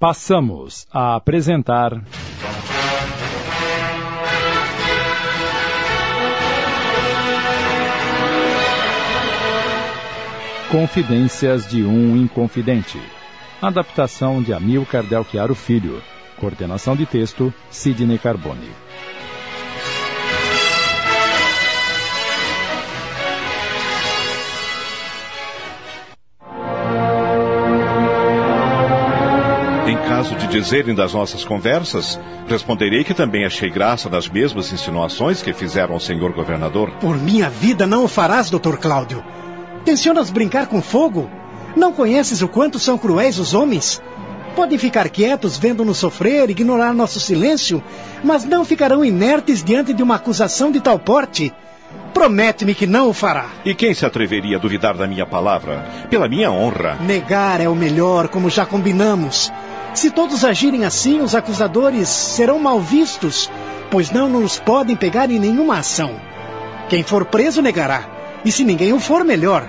Passamos a apresentar. Confidências de um Inconfidente. Adaptação de Amilcar Del Chiaro Filho. Coordenação de texto, Sidney Carbone. Caso de dizerem das nossas conversas, responderei que também achei graça nas mesmas insinuações que fizeram ao senhor governador. Por minha vida não o farás, doutor Cláudio. Tensionas brincar com fogo? Não conheces o quanto são cruéis os homens? Podem ficar quietos vendo-nos sofrer, ignorar nosso silêncio, mas não ficarão inertes diante de uma acusação de tal porte. Promete-me que não o fará. E quem se atreveria a duvidar da minha palavra? Pela minha honra. Negar é o melhor, como já combinamos. Se todos agirem assim, os acusadores serão mal vistos, pois não nos podem pegar em nenhuma ação. Quem for preso negará, e se ninguém o for, melhor.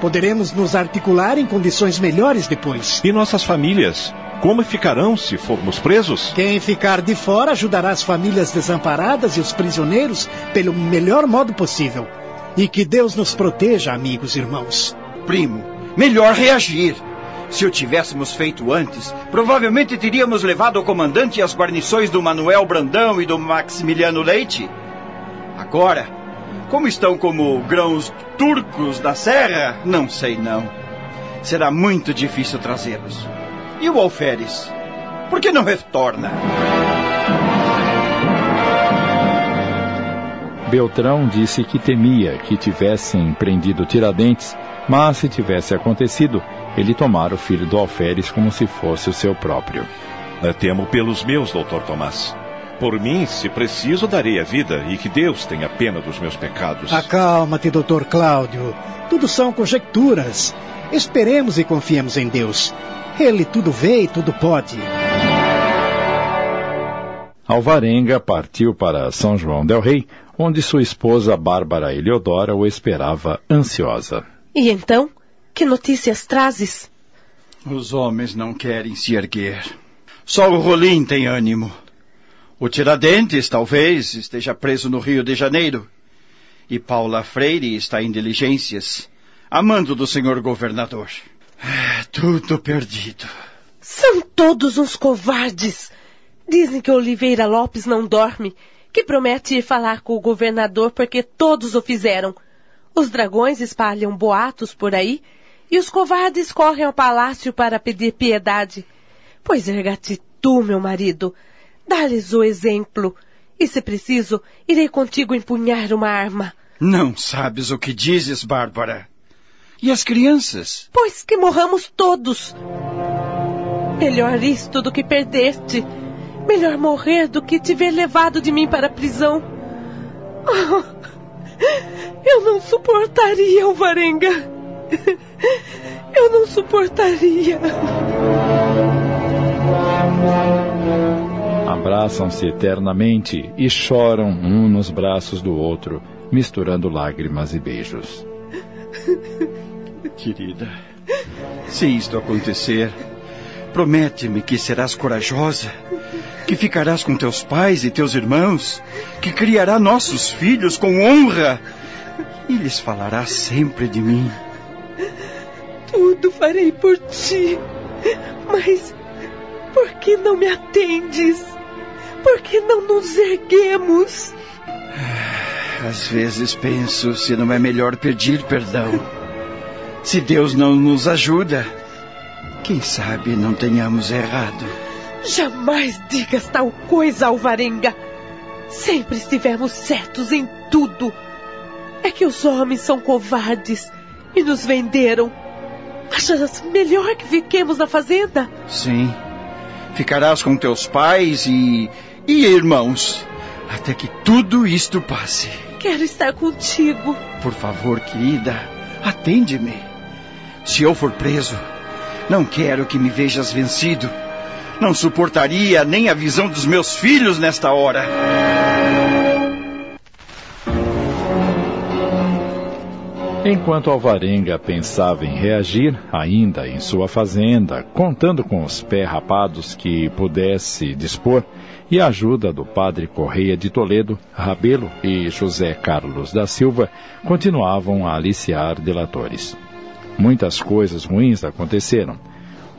Poderemos nos articular em condições melhores depois. E nossas famílias? Como ficarão se formos presos? Quem ficar de fora ajudará as famílias desamparadas e os prisioneiros pelo melhor modo possível. E que Deus nos proteja, amigos e irmãos. Primo, melhor reagir. Se o tivéssemos feito antes, provavelmente teríamos levado o comandante e as guarnições do Manuel Brandão e do Maximiliano Leite. Agora, como estão como grãos turcos da serra, não sei não. Será muito difícil trazê-los. E o alferes? Por que não retorna? Beltrão disse que temia que tivessem prendido Tiradentes, mas se tivesse acontecido, ele tomara o filho do alferes como se fosse o seu próprio. Eu temo pelos meus, doutor Tomás. Por mim, se preciso, darei a vida e que Deus tenha pena dos meus pecados. Acalma-te, doutor Cláudio. Tudo são conjecturas. Esperemos e confiemos em Deus. Ele tudo vê e tudo pode. Alvarenga partiu para São João del Rei, onde sua esposa Bárbara Eleodora o esperava ansiosa. E então, que notícias trazes? Os homens não querem se erguer. Só o Rolim tem ânimo. O Tiradentes, talvez, esteja preso no Rio de Janeiro. E Paula Freire está em diligências, amando do senhor governador. É, tudo perdido. São todos uns covardes. Dizem que Oliveira Lopes não dorme, que promete ir falar com o governador porque todos o fizeram. Os dragões espalham boatos por aí e os covardes correm ao palácio para pedir piedade. Pois erga-te tu, meu marido. Dá-lhes o exemplo. E se preciso, irei contigo empunhar uma arma. Não sabes o que dizes, Bárbara. E as crianças? Pois que morramos todos. Melhor isto do que perder-te. Melhor morrer do que te ver levado de mim para a prisão. Oh, eu não suportaria, Alvarenga. Eu não suportaria. Abraçam-se eternamente e choram um nos braços do outro, misturando lágrimas e beijos. Querida, se isto acontecer, promete-me que serás corajosa, que ficarás com teus pais e teus irmãos, que criará nossos filhos com honra e lhes falarás sempre de mim. Tudo farei por ti, mas por que não me atendes? Por que não nos erguemos? Às vezes penso se não é melhor pedir perdão. Se Deus não nos ajuda, quem sabe não tenhamos errado. Jamais digas tal coisa, Alvarenga. Sempre estivemos certos em tudo. É que os homens são covardes e nos venderam. Achas melhor que fiquemos na fazenda? Sim. Ficarás com teus pais e. e irmãos. Até que tudo isto passe. Quero estar contigo. Por favor, querida, atende-me. Se eu for preso, não quero que me vejas vencido. Não suportaria nem a visão dos meus filhos nesta hora. Enquanto Alvarenga pensava em reagir, ainda em sua fazenda, contando com os pé rapados que pudesse dispor, e a ajuda do padre Correia de Toledo, Rabelo e José Carlos da Silva continuavam a aliciar delatores. Muitas coisas ruins aconteceram.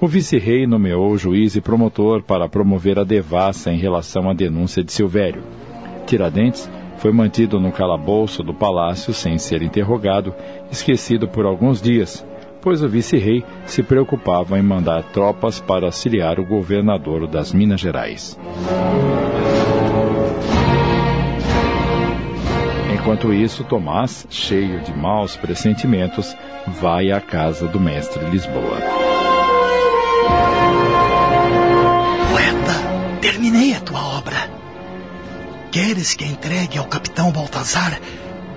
O vice-rei nomeou juiz e promotor para promover a devassa em relação à denúncia de Silvério. Tiradentes foi mantido no calabouço do palácio sem ser interrogado, esquecido por alguns dias, pois o vice-rei se preocupava em mandar tropas para auxiliar o governador das Minas Gerais. Enquanto isso, Tomás, cheio de maus pressentimentos, vai à casa do mestre Lisboa. Queres que entregue ao capitão Baltazar,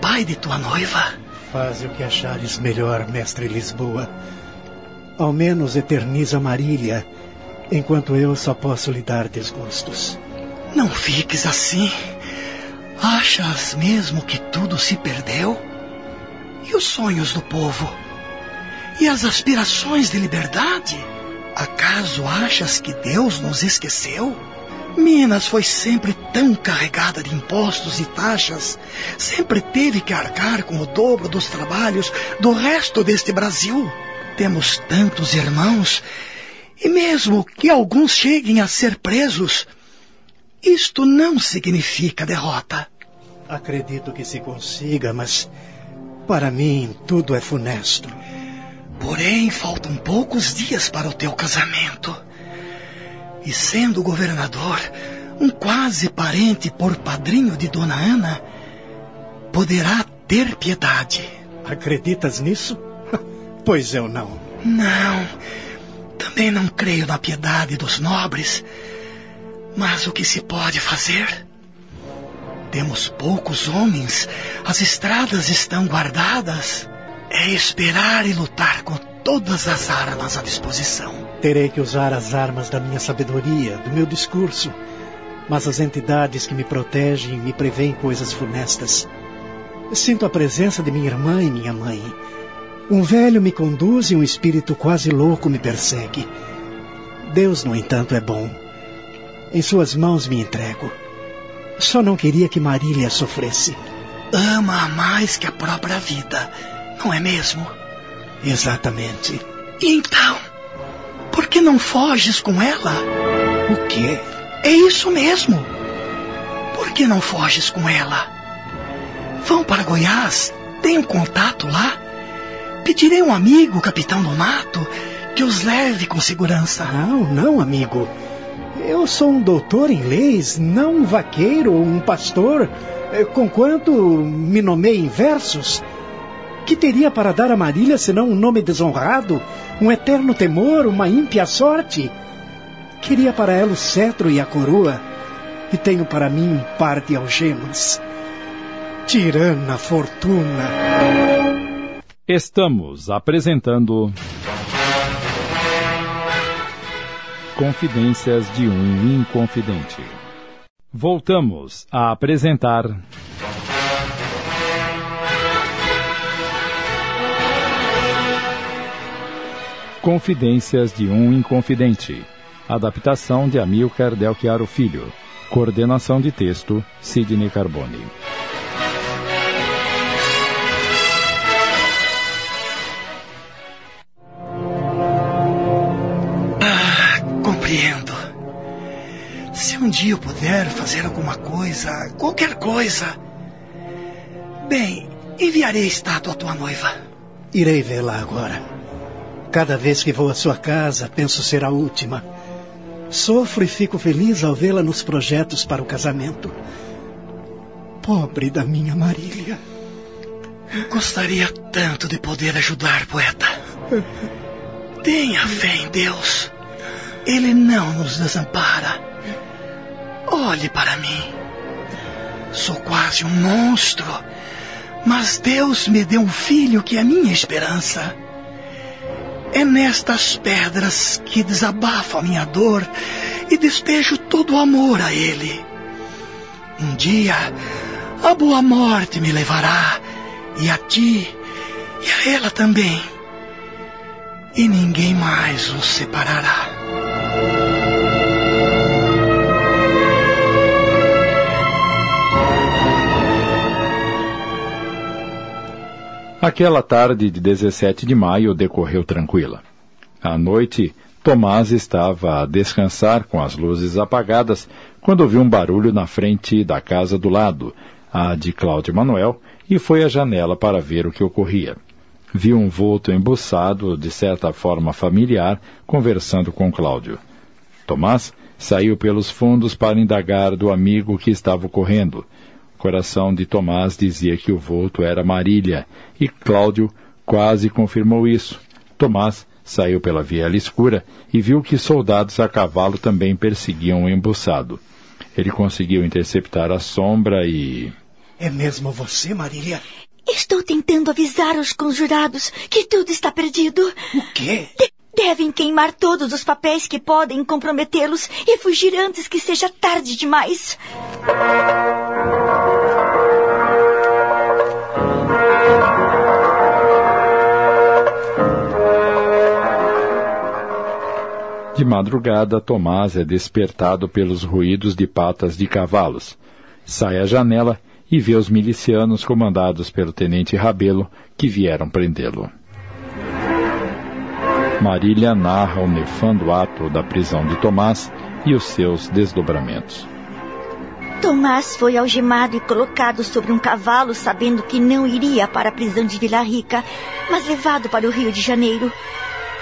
pai de tua noiva? Faz o que achares melhor, mestre Lisboa. Ao menos eterniza Marília, enquanto eu só posso lhe dar desgostos. Não fiques assim. Achas mesmo que tudo se perdeu? E os sonhos do povo? E as aspirações de liberdade? Acaso achas que Deus nos esqueceu? Minas foi sempre tão carregada de impostos e taxas, sempre teve que arcar com o dobro dos trabalhos do resto deste Brasil. Temos tantos irmãos, e mesmo que alguns cheguem a ser presos, isto não significa derrota. Acredito que se consiga, mas para mim tudo é funesto. Porém, faltam poucos dias para o teu casamento. E sendo governador, um quase parente por padrinho de Dona Ana, poderá ter piedade. Acreditas nisso? Pois eu não. Não. Também não creio na piedade dos nobres. Mas o que se pode fazer? Temos poucos homens, as estradas estão guardadas. É esperar e lutar com todas as armas à disposição. Terei que usar as armas da minha sabedoria, do meu discurso. Mas as entidades que me protegem me preveem coisas funestas. Sinto a presença de minha irmã e minha mãe. Um velho me conduz e um espírito quase louco me persegue. Deus, no entanto, é bom. Em suas mãos me entrego. Só não queria que Marília sofresse. Ama-a mais que a própria vida, não é mesmo? Exatamente. Então, por que não foges com ela? O quê? É isso mesmo. Por que não foges com ela? Vão para Goiás, tem um contato lá. Pedirei um amigo, capitão Donato, que os leve com segurança. Não, não, amigo. Eu sou um doutor em leis, não um vaqueiro ou um pastor, conquanto me nomei em versos. Que teria para dar a Marília senão um nome desonrado, um eterno temor, uma ímpia sorte? Queria para ela o cetro e a coroa, e tenho para mim um par de algemas. Tirana fortuna. Estamos apresentando. Confidências de um Inconfidente. Voltamos a apresentar. Confidências de um Inconfidente. Adaptação de Amilcar Del Chiaro Filho. Coordenação de texto, Sidney Carbone. Ah, compreendo. Se um dia eu puder fazer alguma coisa, qualquer coisa. Bem, enviarei a estátua à tua noiva. Irei vê-la agora. Cada vez que vou à sua casa, penso ser a última. Sofro e fico feliz ao vê-la nos projetos para o casamento. Pobre da minha Marília. Gostaria tanto de poder ajudar, poeta. Tenha fé em Deus. Ele não nos desampara. Olhe para mim. Sou quase um monstro. Mas Deus me deu um filho que é minha esperança. É nestas pedras que desabafo a minha dor e despejo todo o amor a Ele. Um dia, a boa morte me levará, e a ti, E a ela também. E ninguém mais os separará. Aquela tarde de 17 de maio decorreu tranquila. À noite, Tomás estava a descansar com as luzes apagadas quando ouviu um barulho na frente da casa do lado, a de Cláudio Manuel, e foi à janela para ver o que ocorria. Viu um vulto embuçado, de certa forma familiar, conversando com Cláudio. Tomás saiu pelos fundos para indagar do amigo que estava ocorrendo. O coração de Tomás dizia que o vulto era Marília, e Cláudio quase confirmou isso. Tomás Saiu pela viela escura e viu que soldados a cavalo também perseguiam o embuçado. Ele conseguiu interceptar a sombra e. É mesmo você, Marília? Estou tentando avisar os conjurados que tudo está perdido. O quê? De devem queimar todos os papéis que podem comprometê-los e fugir antes que seja tarde demais. De madrugada, Tomás é despertado pelos ruídos de patas de cavalos. Sai à janela e vê os milicianos comandados pelo tenente Rabelo que vieram prendê-lo. Marília narra o nefando ato da prisão de Tomás e os seus desdobramentos. Tomás foi algemado e colocado sobre um cavalo, sabendo que não iria para a prisão de Vila Rica, mas levado para o Rio de Janeiro.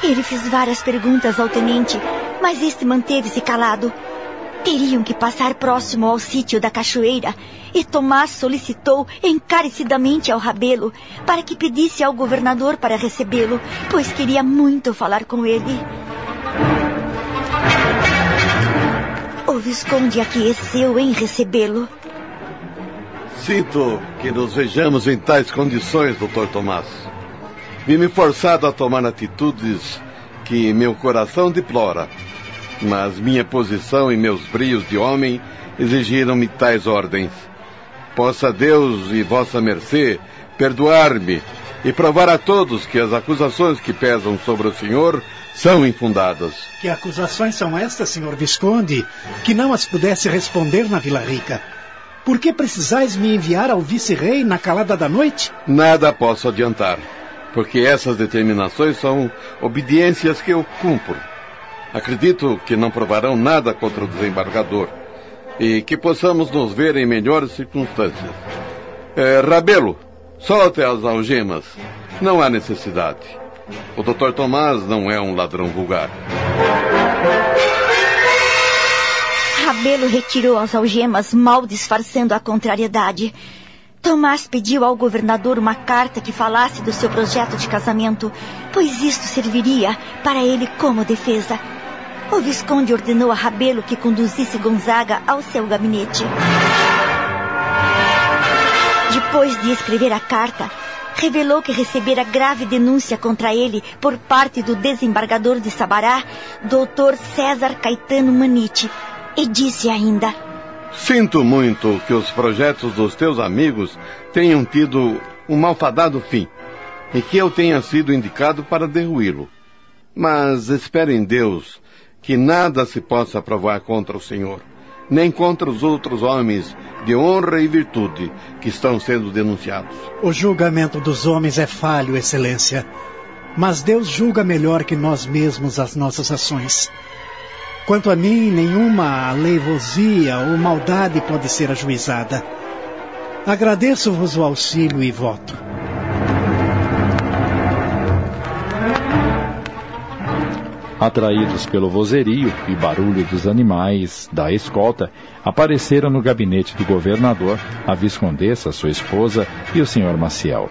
Ele fez várias perguntas ao tenente, mas este manteve-se calado. Teriam que passar próximo ao sítio da cachoeira e Tomás solicitou encarecidamente ao Rabelo para que pedisse ao governador para recebê-lo, pois queria muito falar com ele. O Visconde aqueceu em recebê-lo. Sinto que nos vejamos em tais condições, Dr. Tomás. Vi-me forçado a tomar atitudes que meu coração deplora. Mas minha posição e meus brios de homem exigiram-me tais ordens. Possa Deus e vossa mercê perdoar-me e provar a todos que as acusações que pesam sobre o senhor são infundadas. Que acusações são estas, senhor Visconde, que não as pudesse responder na Vila Rica? Por que precisais me enviar ao vice-rei na calada da noite? Nada posso adiantar porque essas determinações são obediências que eu cumpro. Acredito que não provarão nada contra o desembargador e que possamos nos ver em melhores circunstâncias. É, Rabelo, solte as algemas. Não há necessidade. O Dr. Tomás não é um ladrão vulgar. Rabelo retirou as algemas, mal disfarçando a contrariedade. Tomás pediu ao governador uma carta que falasse do seu projeto de casamento, pois isto serviria para ele como defesa. O Visconde ordenou a Rabelo que conduzisse Gonzaga ao seu gabinete. Depois de escrever a carta, revelou que recebera grave denúncia contra ele por parte do desembargador de Sabará, Dr. César Caetano Manite, e disse ainda: Sinto muito que os projetos dos teus amigos tenham tido um malfadado fim e que eu tenha sido indicado para derruí-lo. Mas espere em Deus que nada se possa provar contra o Senhor, nem contra os outros homens de honra e virtude que estão sendo denunciados. O julgamento dos homens é falho, Excelência. Mas Deus julga melhor que nós mesmos as nossas ações. Quanto a mim, nenhuma aleivosia ou maldade pode ser ajuizada. Agradeço-vos o auxílio e voto. Atraídos pelo vozerio e barulho dos animais da escolta, apareceram no gabinete do governador a viscondessa, sua esposa e o senhor Maciel.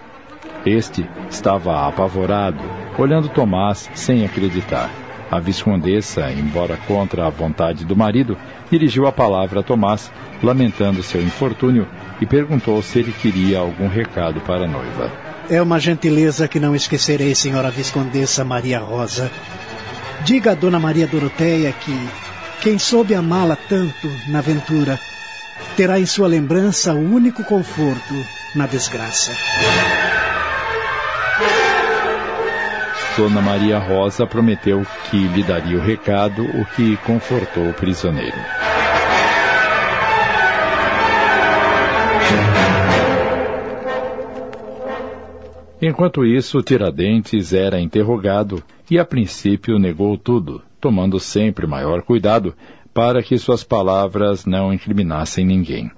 Este estava apavorado, olhando Tomás sem acreditar. A viscondessa, embora contra a vontade do marido, dirigiu a palavra a Tomás, lamentando seu infortúnio, e perguntou se ele queria algum recado para a noiva. É uma gentileza que não esquecerei, senhora viscondessa Maria Rosa. Diga a dona Maria Doroteia que quem soube amá-la tanto na aventura terá em sua lembrança o único conforto na desgraça. Dona Maria Rosa prometeu que lhe daria o recado, o que confortou o prisioneiro. Enquanto isso, Tiradentes era interrogado e a princípio negou tudo, tomando sempre maior cuidado para que suas palavras não incriminassem ninguém.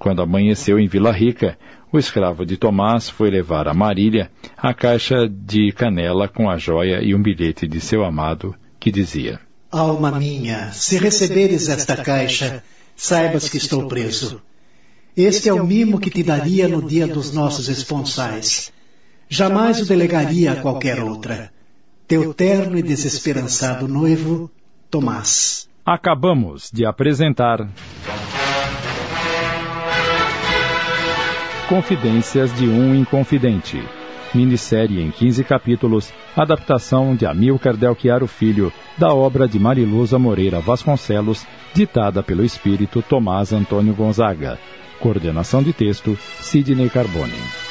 Quando amanheceu em Vila Rica, o escravo de Tomás foi levar a Marília a caixa de canela com a joia e um bilhete de seu amado que dizia: Alma minha, se receberes esta caixa, saibas que estou preso. Este é o mimo que te daria no dia dos nossos esponsais. Jamais o delegaria a qualquer outra. Teu terno e desesperançado noivo, Tomás. Acabamos de apresentar. Confidências de um Inconfidente. Minissérie em 15 capítulos, adaptação de Amilcar Del Chiaro Filho, da obra de Mariluza Moreira Vasconcelos, ditada pelo espírito Tomás Antônio Gonzaga. Coordenação de texto, Sidney Carbone.